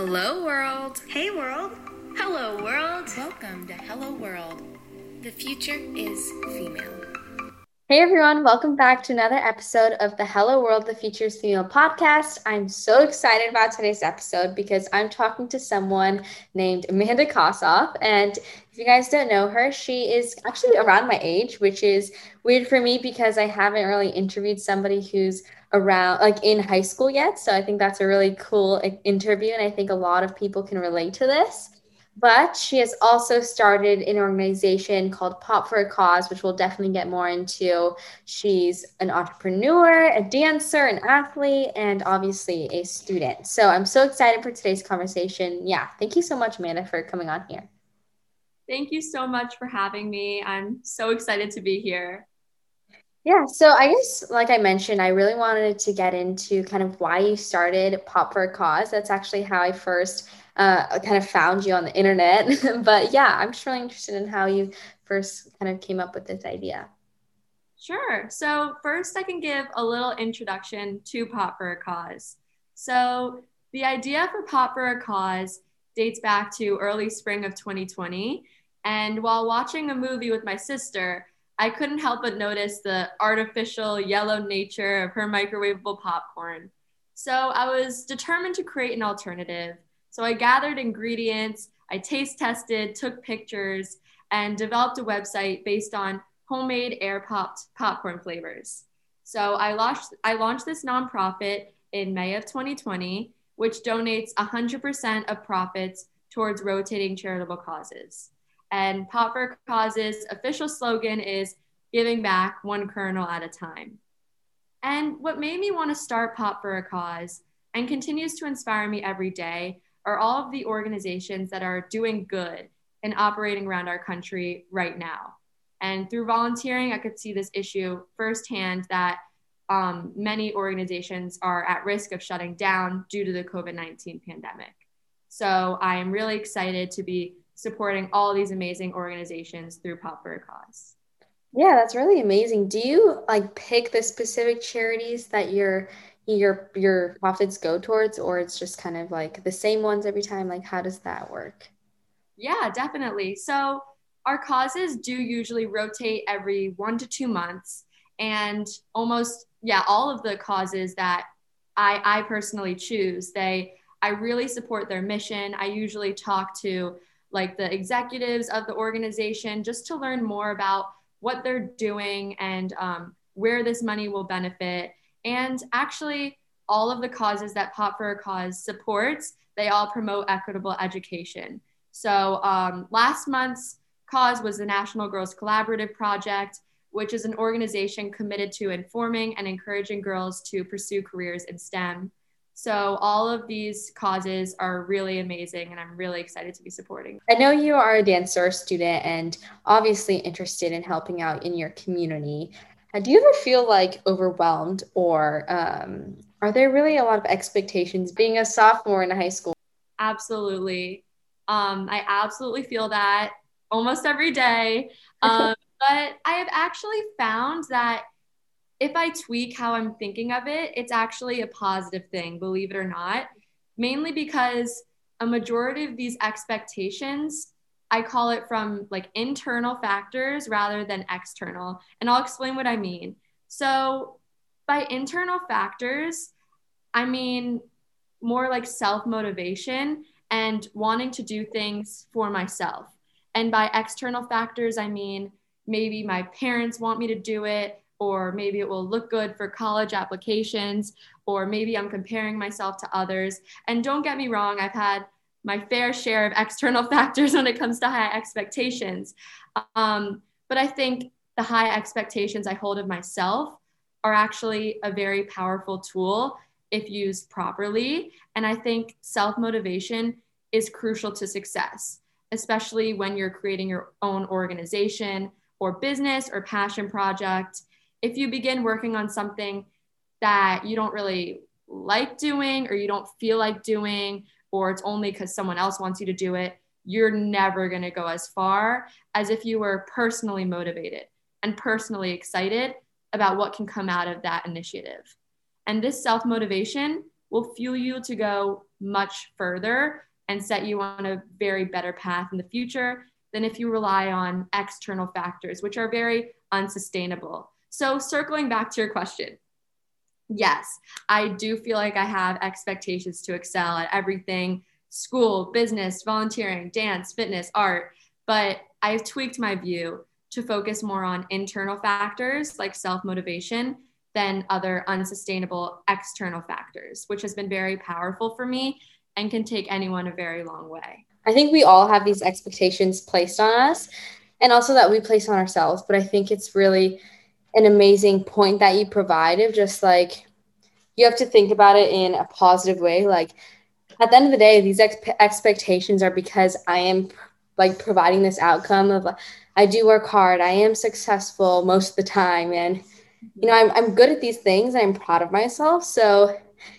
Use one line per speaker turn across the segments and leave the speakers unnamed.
Hello, world.
Hey, world.
Hello, world.
Welcome to Hello World. The future is female.
Hey everyone, welcome back to another episode of the Hello World, the Futures Female podcast. I'm so excited about today's episode because I'm talking to someone named Amanda Kossoff. And if you guys don't know her, she is actually around my age, which is weird for me because I haven't really interviewed somebody who's around like in high school yet. So I think that's a really cool interview. And I think a lot of people can relate to this. But she has also started an organization called Pop for a Cause, which we'll definitely get more into. She's an entrepreneur, a dancer, an athlete, and obviously a student. So I'm so excited for today's conversation. Yeah, thank you so much, Amanda, for coming on here.
Thank you so much for having me. I'm so excited to be here.
Yeah, so I guess, like I mentioned, I really wanted to get into kind of why you started Pop for a Cause. That's actually how I first uh, kind of found you on the internet. but yeah, I'm just really interested in how you first kind of came up with this idea.
Sure. So, first, I can give a little introduction to Pop for a Cause. So, the idea for Pop for a Cause dates back to early spring of 2020. And while watching a movie with my sister, I couldn't help but notice the artificial yellow nature of her microwavable popcorn. So I was determined to create an alternative. So I gathered ingredients, I taste tested, took pictures, and developed a website based on homemade air popped popcorn flavors. So I launched, I launched this nonprofit in May of 2020, which donates 100% of profits towards rotating charitable causes. And Pop for a Cause's official slogan is giving back one kernel at a time. And what made me want to start Pop for a Cause and continues to inspire me every day are all of the organizations that are doing good and operating around our country right now. And through volunteering, I could see this issue firsthand that um, many organizations are at risk of shutting down due to the COVID 19 pandemic. So I am really excited to be supporting all these amazing organizations through Pop for a Cause.
Yeah, that's really amazing. Do you like pick the specific charities that your your your profits go towards or it's just kind of like the same ones every time? Like how does that work?
Yeah, definitely. So our causes do usually rotate every 1 to 2 months and almost yeah, all of the causes that I I personally choose, they I really support their mission. I usually talk to like the executives of the organization just to learn more about what they're doing and um, where this money will benefit. And actually, all of the causes that Pop for a Cause supports, they all promote equitable education. So um, last month's cause was the National Girls Collaborative Project, which is an organization committed to informing and encouraging girls to pursue careers in STEM. So all of these causes are really amazing and I'm really excited to be supporting.
I know you are a dancer student and obviously interested in helping out in your community. Do you ever feel like overwhelmed or um, are there really a lot of expectations being a sophomore in high school?
Absolutely. Um, I absolutely feel that almost every day. Um, but I have actually found that if I tweak how I'm thinking of it, it's actually a positive thing, believe it or not. Mainly because a majority of these expectations, I call it from like internal factors rather than external. And I'll explain what I mean. So, by internal factors, I mean more like self motivation and wanting to do things for myself. And by external factors, I mean maybe my parents want me to do it or maybe it will look good for college applications, or maybe I'm comparing myself to others. And don't get me wrong, I've had my fair share of external factors when it comes to high expectations. Um, but I think the high expectations I hold of myself are actually a very powerful tool if used properly. And I think self motivation is crucial to success, especially when you're creating your own organization or business or passion project if you begin working on something that you don't really like doing or you don't feel like doing, or it's only because someone else wants you to do it, you're never going to go as far as if you were personally motivated and personally excited about what can come out of that initiative. And this self motivation will fuel you to go much further and set you on a very better path in the future than if you rely on external factors, which are very unsustainable. So, circling back to your question, yes, I do feel like I have expectations to excel at everything school, business, volunteering, dance, fitness, art, but I've tweaked my view to focus more on internal factors like self motivation than other unsustainable external factors, which has been very powerful for me and can take anyone a very long way.
I think we all have these expectations placed on us and also that we place on ourselves. But I think it's really an amazing point that you provide of just like you have to think about it in a positive way. Like at the end of the day, these ex- expectations are because I am like providing this outcome of I do work hard, I am successful most of the time, and you know I'm I'm good at these things. I'm proud of myself, so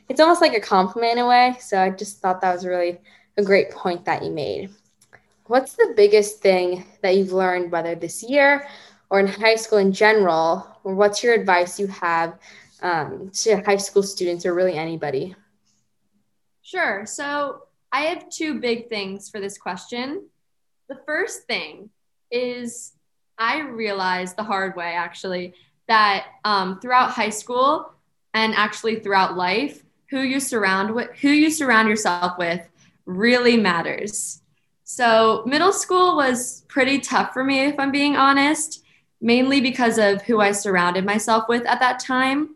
it's almost like a compliment in a way. So I just thought that was really a great point that you made. What's the biggest thing that you've learned, whether this year or in high school in general, or what's your advice you have um, to high school students or really anybody?
Sure. So I have two big things for this question. The first thing is I realized the hard way actually that um, throughout high school and actually throughout life, who you surround with, who you surround yourself with, really matters. So middle school was pretty tough for me, if I'm being honest, mainly because of who I surrounded myself with at that time.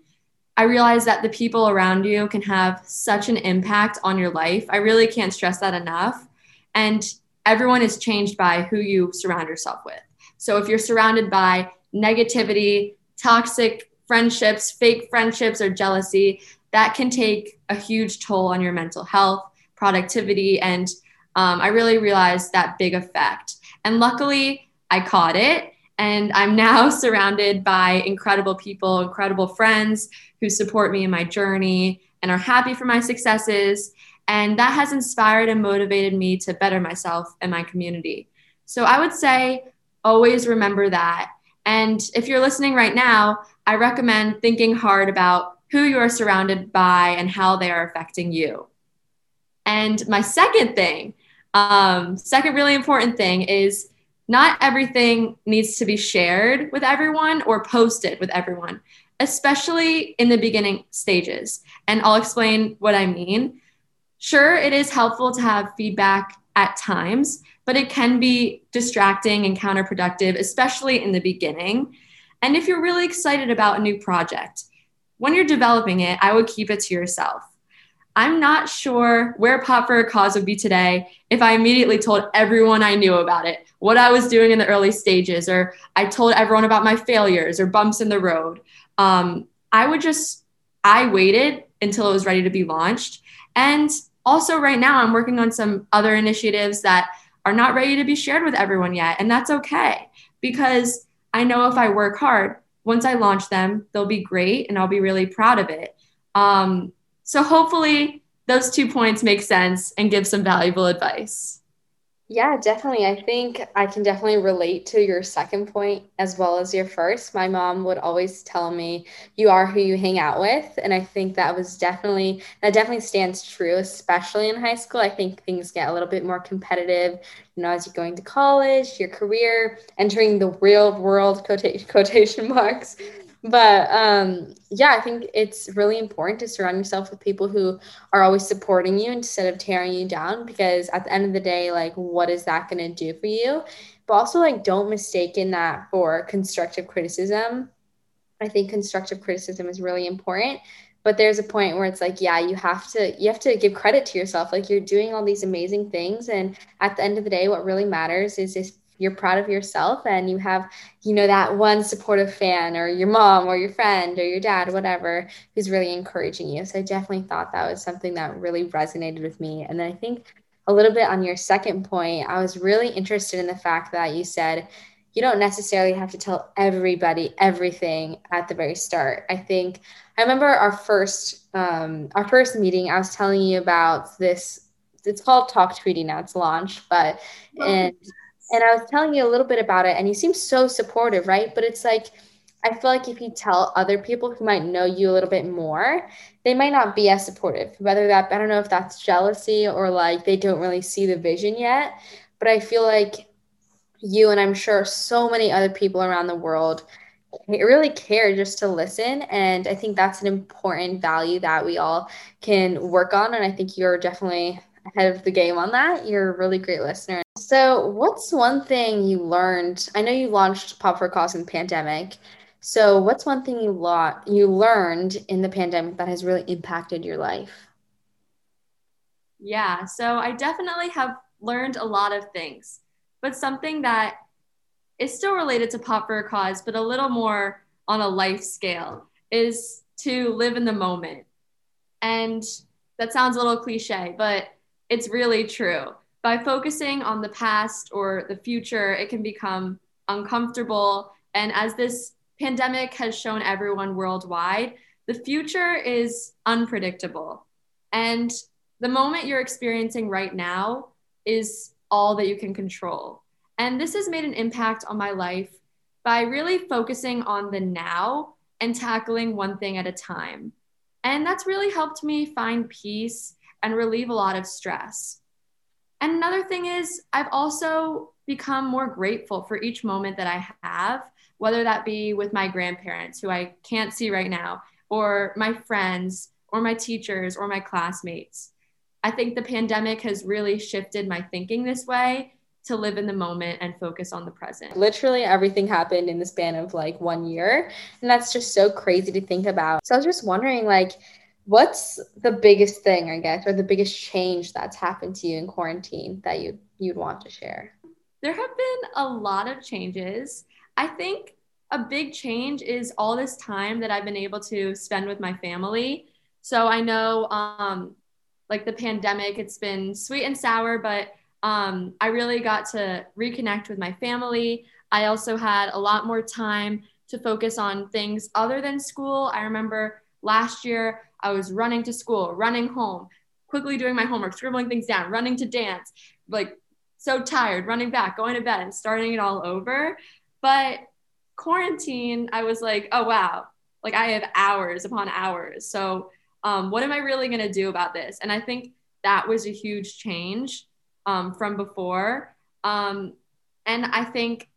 I realized that the people around you can have such an impact on your life. I really can't stress that enough. And everyone is changed by who you surround yourself with. So if you're surrounded by negativity, toxic friendships, fake friendships, or jealousy, that can take a huge toll on your mental health, productivity, and um, I really realized that big effect. And luckily, I caught it. And I'm now surrounded by incredible people, incredible friends who support me in my journey and are happy for my successes. And that has inspired and motivated me to better myself and my community. So I would say always remember that. And if you're listening right now, I recommend thinking hard about who you are surrounded by and how they are affecting you. And my second thing, um, second really important thing is not everything needs to be shared with everyone or posted with everyone, especially in the beginning stages. And I'll explain what I mean. Sure, it is helpful to have feedback at times, but it can be distracting and counterproductive, especially in the beginning. And if you're really excited about a new project, when you're developing it, I would keep it to yourself. I'm not sure where Pop for a Cause would be today if I immediately told everyone I knew about it, what I was doing in the early stages, or I told everyone about my failures or bumps in the road. Um, I would just, I waited until it was ready to be launched. And also right now i'm working on some other initiatives that are not ready to be shared with everyone yet and that's okay because i know if i work hard once i launch them they'll be great and i'll be really proud of it um, so hopefully those two points make sense and give some valuable advice
yeah, definitely. I think I can definitely relate to your second point as well as your first. My mom would always tell me, you are who you hang out with. And I think that was definitely, that definitely stands true, especially in high school. I think things get a little bit more competitive, you know, as you're going to college, your career, entering the real world quotation, marks but um, yeah, I think it's really important to surround yourself with people who are always supporting you instead of tearing you down. Because at the end of the day, like, what is that going to do for you? But also, like, don't mistake in that for constructive criticism. I think constructive criticism is really important but there's a point where it's like yeah you have to you have to give credit to yourself like you're doing all these amazing things and at the end of the day what really matters is if you're proud of yourself and you have you know that one supportive fan or your mom or your friend or your dad whatever who's really encouraging you. So i definitely thought that was something that really resonated with me. And then i think a little bit on your second point i was really interested in the fact that you said you don't necessarily have to tell everybody everything at the very start. I think i remember our first um, our first meeting i was telling you about this it's called talk tweety now it's launched but and and I was telling you a little bit about it, and you seem so supportive, right? But it's like I feel like if you tell other people who might know you a little bit more, they might not be as supportive. Whether that, I don't know if that's jealousy or like they don't really see the vision yet. But I feel like you and I'm sure so many other people around the world really care just to listen. And I think that's an important value that we all can work on. And I think you're definitely ahead of the game on that. You're a really great listener. So, what's one thing you learned? I know you launched Pop for Cause in pandemic. So, what's one thing you lo- you learned in the pandemic that has really impacted your life?
Yeah, so I definitely have learned a lot of things, but something that is still related to Pop for a Cause, but a little more on a life scale is to live in the moment. And that sounds a little cliche, but it's really true. By focusing on the past or the future, it can become uncomfortable. And as this pandemic has shown everyone worldwide, the future is unpredictable. And the moment you're experiencing right now is all that you can control. And this has made an impact on my life by really focusing on the now and tackling one thing at a time. And that's really helped me find peace and relieve a lot of stress. And another thing is, I've also become more grateful for each moment that I have, whether that be with my grandparents, who I can't see right now, or my friends, or my teachers, or my classmates. I think the pandemic has really shifted my thinking this way to live in the moment and focus on the present.
Literally everything happened in the span of like one year. And that's just so crazy to think about. So I was just wondering, like, what's the biggest thing, I guess, or the biggest change that's happened to you in quarantine that you you'd want to share?
There have been a lot of changes. I think a big change is all this time that I've been able to spend with my family. So I know um like the pandemic, it's been sweet and sour, but um, I really got to reconnect with my family. I also had a lot more time to focus on things other than school. I remember last year I was running to school, running home, quickly doing my homework, scribbling things down, running to dance, like so tired, running back, going to bed, and starting it all over. But quarantine, I was like, oh, wow, like I have hours upon hours. So, um, what am I really going to do about this? And I think that was a huge change um, from before. Um, and I think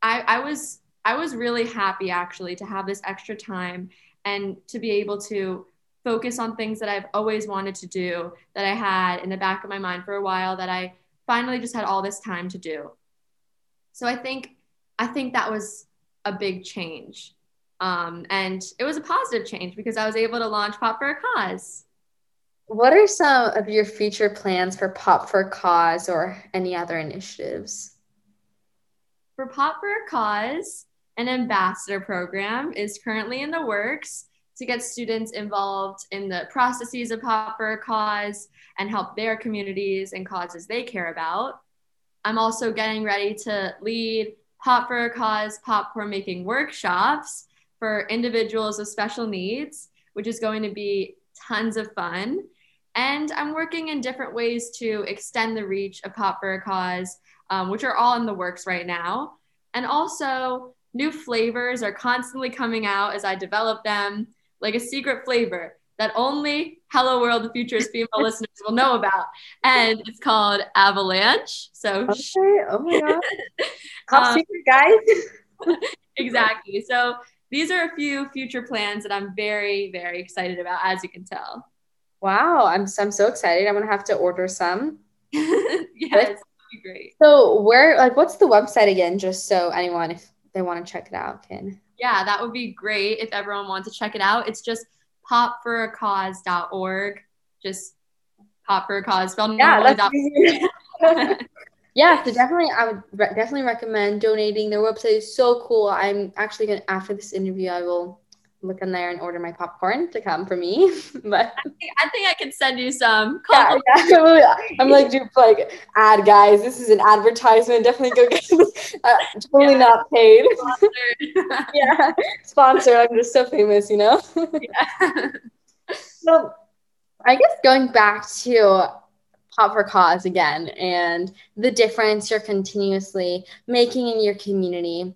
I, I was I was really happy actually to have this extra time and to be able to focus on things that I've always wanted to do that I had in the back of my mind for a while that I finally just had all this time to do. So I think I think that was a big change. Um, and it was a positive change because I was able to launch Pop for a Cause.
What are some of your future plans for Pop for a Cause or any other initiatives?
For Pop for a Cause, an ambassador program is currently in the works to get students involved in the processes of Pop for a Cause and help their communities and causes they care about. I'm also getting ready to lead Pop for a Cause popcorn making workshops for individuals with special needs, which is going to be tons of fun. And I'm working in different ways to extend the reach of Pop for a Cause, um, which are all in the works right now. And also, new flavors are constantly coming out as I develop them, like a secret flavor that only Hello World, the Future's female listeners will know about. And it's called Avalanche. So,
okay. oh my God. Top um, secret, guys.
exactly. So, these are a few future plans that I'm very, very excited about, as you can tell.
Wow, I'm I'm so excited. I'm gonna have to order some.
yes, great.
So where like what's the website again? Just so anyone if they want to check it out can.
Yeah, that would be great if everyone wants to check it out. It's just popforacause.org. Just pop for a cause spelled
yeah, that's yeah, so definitely, I would re- definitely recommend donating. Their website is so cool. I'm actually gonna after this interview, I will look in there and order my popcorn to come for me. but
I think, I think I can send you some.
Yeah, yeah. I'm like, do like ad guys. This is an advertisement. Definitely go get. Uh, totally yeah. not paid. Sponsored. yeah, sponsored. I'm just so famous, you know. yeah. so, I guess going back to Pop for Cause again and the difference you're continuously making in your community.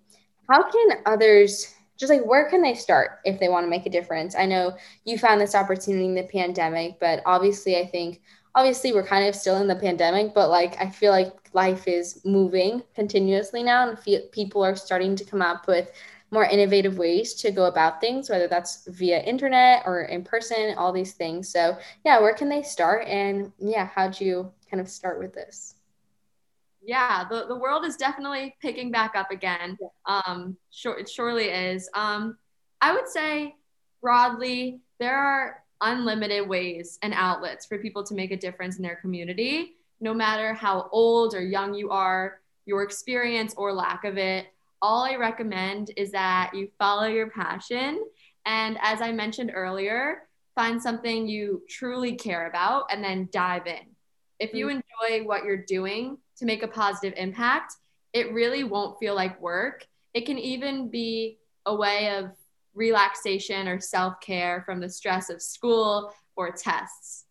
How can others just like where can they start if they want to make a difference? I know you found this opportunity in the pandemic, but obviously, I think obviously we're kind of still in the pandemic, but like I feel like life is moving continuously now, and people are starting to come up with more innovative ways to go about things, whether that's via internet or in person, all these things. So, yeah, where can they start? And yeah, how'd you kind of start with this?
Yeah, the, the world is definitely picking back up again. Yeah. Um, sure, it surely is. Um, I would say broadly, there are unlimited ways and outlets for people to make a difference in their community, no matter how old or young you are, your experience or lack of it all I recommend is that you follow your passion. And as I mentioned earlier, find something you truly care about and then dive in. If you mm. enjoy what you're doing to make a positive impact, it really won't feel like work. It can even be a way of relaxation or self care from the stress of school or tests.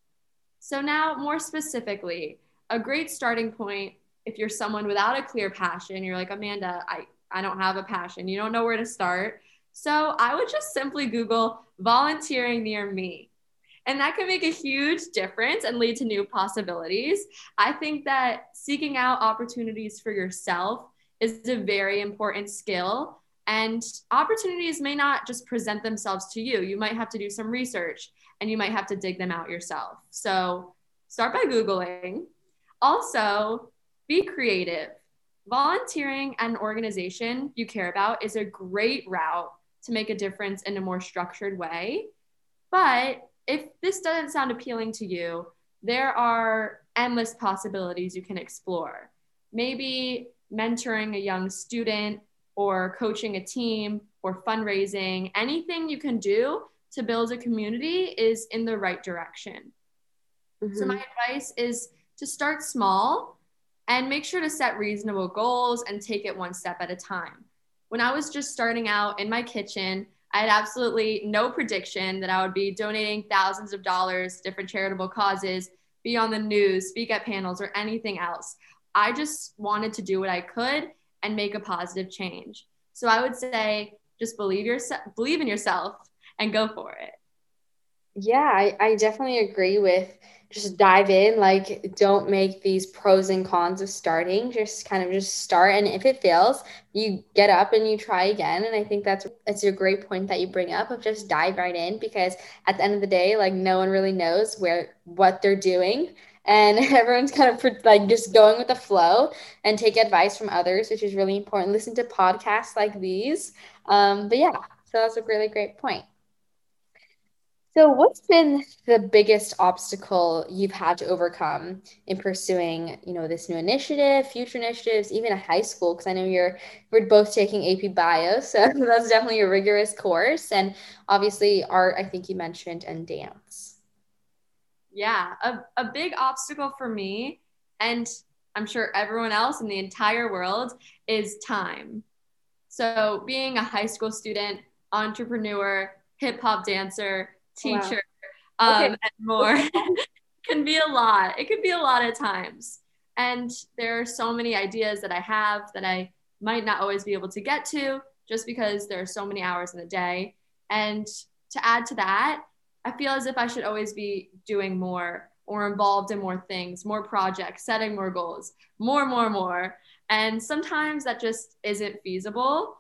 So, now more specifically, a great starting point if you're someone without a clear passion, you're like, Amanda, I, I don't have a passion. You don't know where to start. So I would just simply Google volunteering near me. And that can make a huge difference and lead to new possibilities. I think that seeking out opportunities for yourself is a very important skill. And opportunities may not just present themselves to you. You might have to do some research and you might have to dig them out yourself. So start by Googling. Also, be creative volunteering at an organization you care about is a great route to make a difference in a more structured way. But if this doesn't sound appealing to you, there are endless possibilities you can explore. Maybe mentoring a young student or coaching a team or fundraising, anything you can do to build a community is in the right direction. Mm-hmm. So, my advice is to start small and make sure to set reasonable goals and take it one step at a time. When I was just starting out in my kitchen, I had absolutely no prediction that I would be donating thousands of dollars to different charitable causes, be on the news, speak at panels, or anything else. I just wanted to do what I could and make a positive change. So I would say just believe yourself, believe in yourself, and go for it.
Yeah, I, I definitely agree with just dive in. Like, don't make these pros and cons of starting. Just kind of just start, and if it fails, you get up and you try again. And I think that's that's a great point that you bring up of just dive right in because at the end of the day, like no one really knows where what they're doing. And everyone's kind of like just going with the flow and take advice from others, which is really important. Listen to podcasts like these. Um, but yeah, so that's a really great point. So, what's been the biggest obstacle you've had to overcome in pursuing, you know, this new initiative, future initiatives, even a high school? Because I know you're we're both taking AP Bio, so that's definitely a rigorous course, and obviously art. I think you mentioned and dance.
Yeah, a a big obstacle for me, and I'm sure everyone else in the entire world is time. So, being a high school student, entrepreneur, hip hop dancer teacher, wow. um, okay. and more can be a lot. It can be a lot of times. And there are so many ideas that I have that I might not always be able to get to just because there are so many hours in the day. And to add to that, I feel as if I should always be doing more or involved in more things, more projects, setting more goals, more, more, more. And sometimes that just isn't feasible.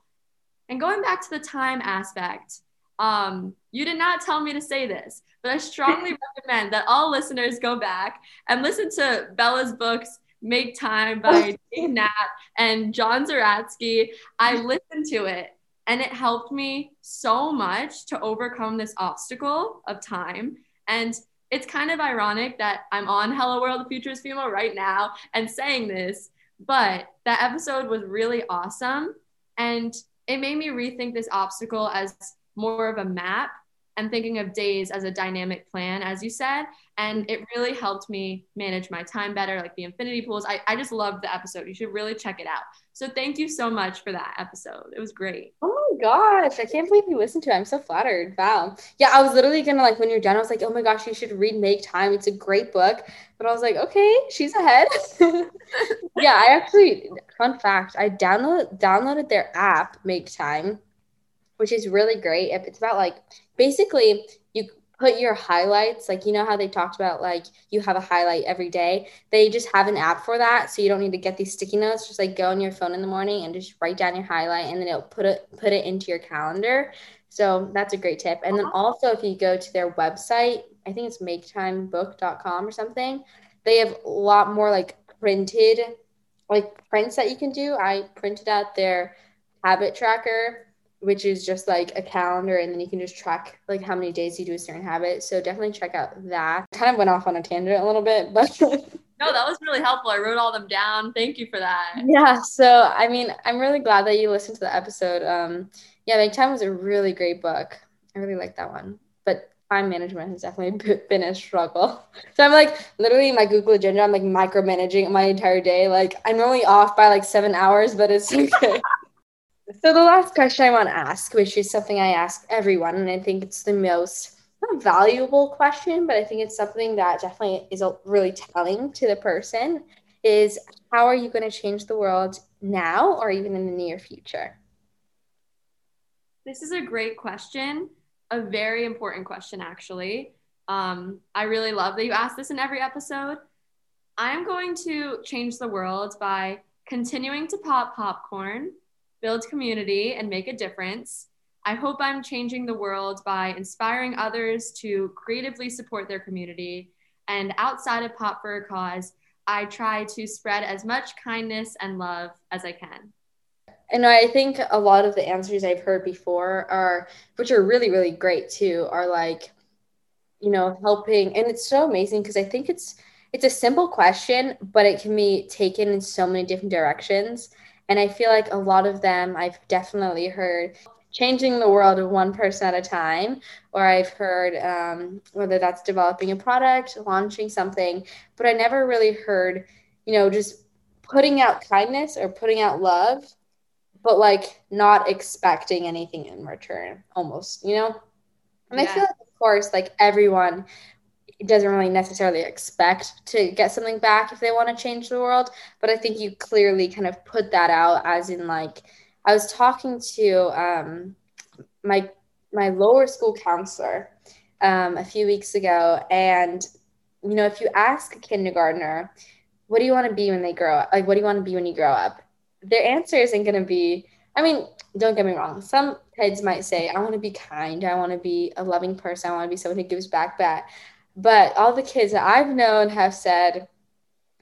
And going back to the time aspect, um, you did not tell me to say this, but I strongly recommend that all listeners go back and listen to Bella's books, Make Time by Jake Knapp and John Zeratsky. I listened to it and it helped me so much to overcome this obstacle of time. And it's kind of ironic that I'm on Hello World, the Future is Female right now and saying this, but that episode was really awesome. And it made me rethink this obstacle as more of a map and thinking of days as a dynamic plan, as you said. And it really helped me manage my time better, like the infinity pools. I, I just loved the episode. You should really check it out. So thank you so much for that episode. It was great.
Oh my gosh. I can't believe you listened to it. I'm so flattered. Wow. Yeah, I was literally gonna like when you're done, I was like, oh my gosh, you should read Make Time. It's a great book. But I was like, okay, she's ahead. yeah, I actually fun fact, I download downloaded their app, Make Time which is really great. If it's about like basically you put your highlights like you know how they talked about like you have a highlight every day? They just have an app for that so you don't need to get these sticky notes. Just like go on your phone in the morning and just write down your highlight and then it'll put it put it into your calendar. So that's a great tip. And then uh-huh. also if you go to their website i think it's maketimebook.com or something they have a lot more like printed like prints that you can do. I printed out their habit tracker which is just like a calendar and then you can just track like how many days you do a certain habit. So definitely check out that. Kind of went off on a tangent a little bit but
no that was really helpful. I wrote all them down. Thank you for that.
Yeah so i mean i'm really glad that you listened to the episode. Um yeah make time was a really great book. I really like that one. But time management has definitely been a struggle. So i'm like literally my google agenda i'm like micromanaging my entire day. Like i'm only off by like seven hours but it's okay so the last question I want to ask, which is something I ask everyone, and I think it's the most not valuable question, but I think it's something that definitely is really telling to the person, is how are you going to change the world now or even in the near future?
This is a great question, a very important question, actually. Um, I really love that you ask this in every episode. I am going to change the world by continuing to pop popcorn build community, and make a difference. I hope I'm changing the world by inspiring others to creatively support their community. And outside of Pop for a Cause, I try to spread as much kindness and love as I can.
And I think a lot of the answers I've heard before are, which are really, really great too, are like, you know, helping. And it's so amazing because I think it's, it's a simple question, but it can be taken in so many different directions. And I feel like a lot of them I've definitely heard changing the world of one person at a time, or I've heard um, whether that's developing a product, launching something, but I never really heard, you know, just putting out kindness or putting out love, but like not expecting anything in return, almost, you know? And yeah. I feel like, of course, like everyone doesn't really necessarily expect to get something back if they want to change the world. But I think you clearly kind of put that out as in like I was talking to um, my my lower school counselor um, a few weeks ago, and you know, if you ask a kindergartner, what do you want to be when they grow up? Like, what do you want to be when you grow up? Their answer isn't going to be. I mean, don't get me wrong. Some kids might say, I want to be kind. I want to be a loving person. I want to be someone who gives back. But but all the kids that I've known have said,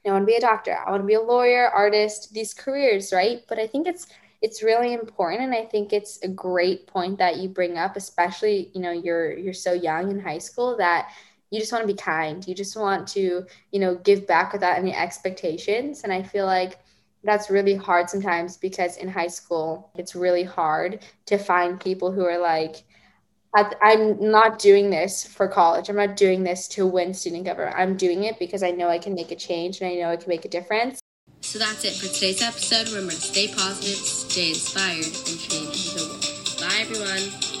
I want to be a doctor, I want to be a lawyer, artist, these careers, right? But I think it's it's really important and I think it's a great point that you bring up, especially, you know, you're you're so young in high school that you just want to be kind. You just want to, you know, give back without any expectations. And I feel like that's really hard sometimes because in high school, it's really hard to find people who are like, I'm not doing this for college. I'm not doing this to win student government. I'm doing it because I know I can make a change and I know I can make a difference.
So that's it for today's episode. Remember to stay positive, stay inspired, and change the world. Bye, everyone.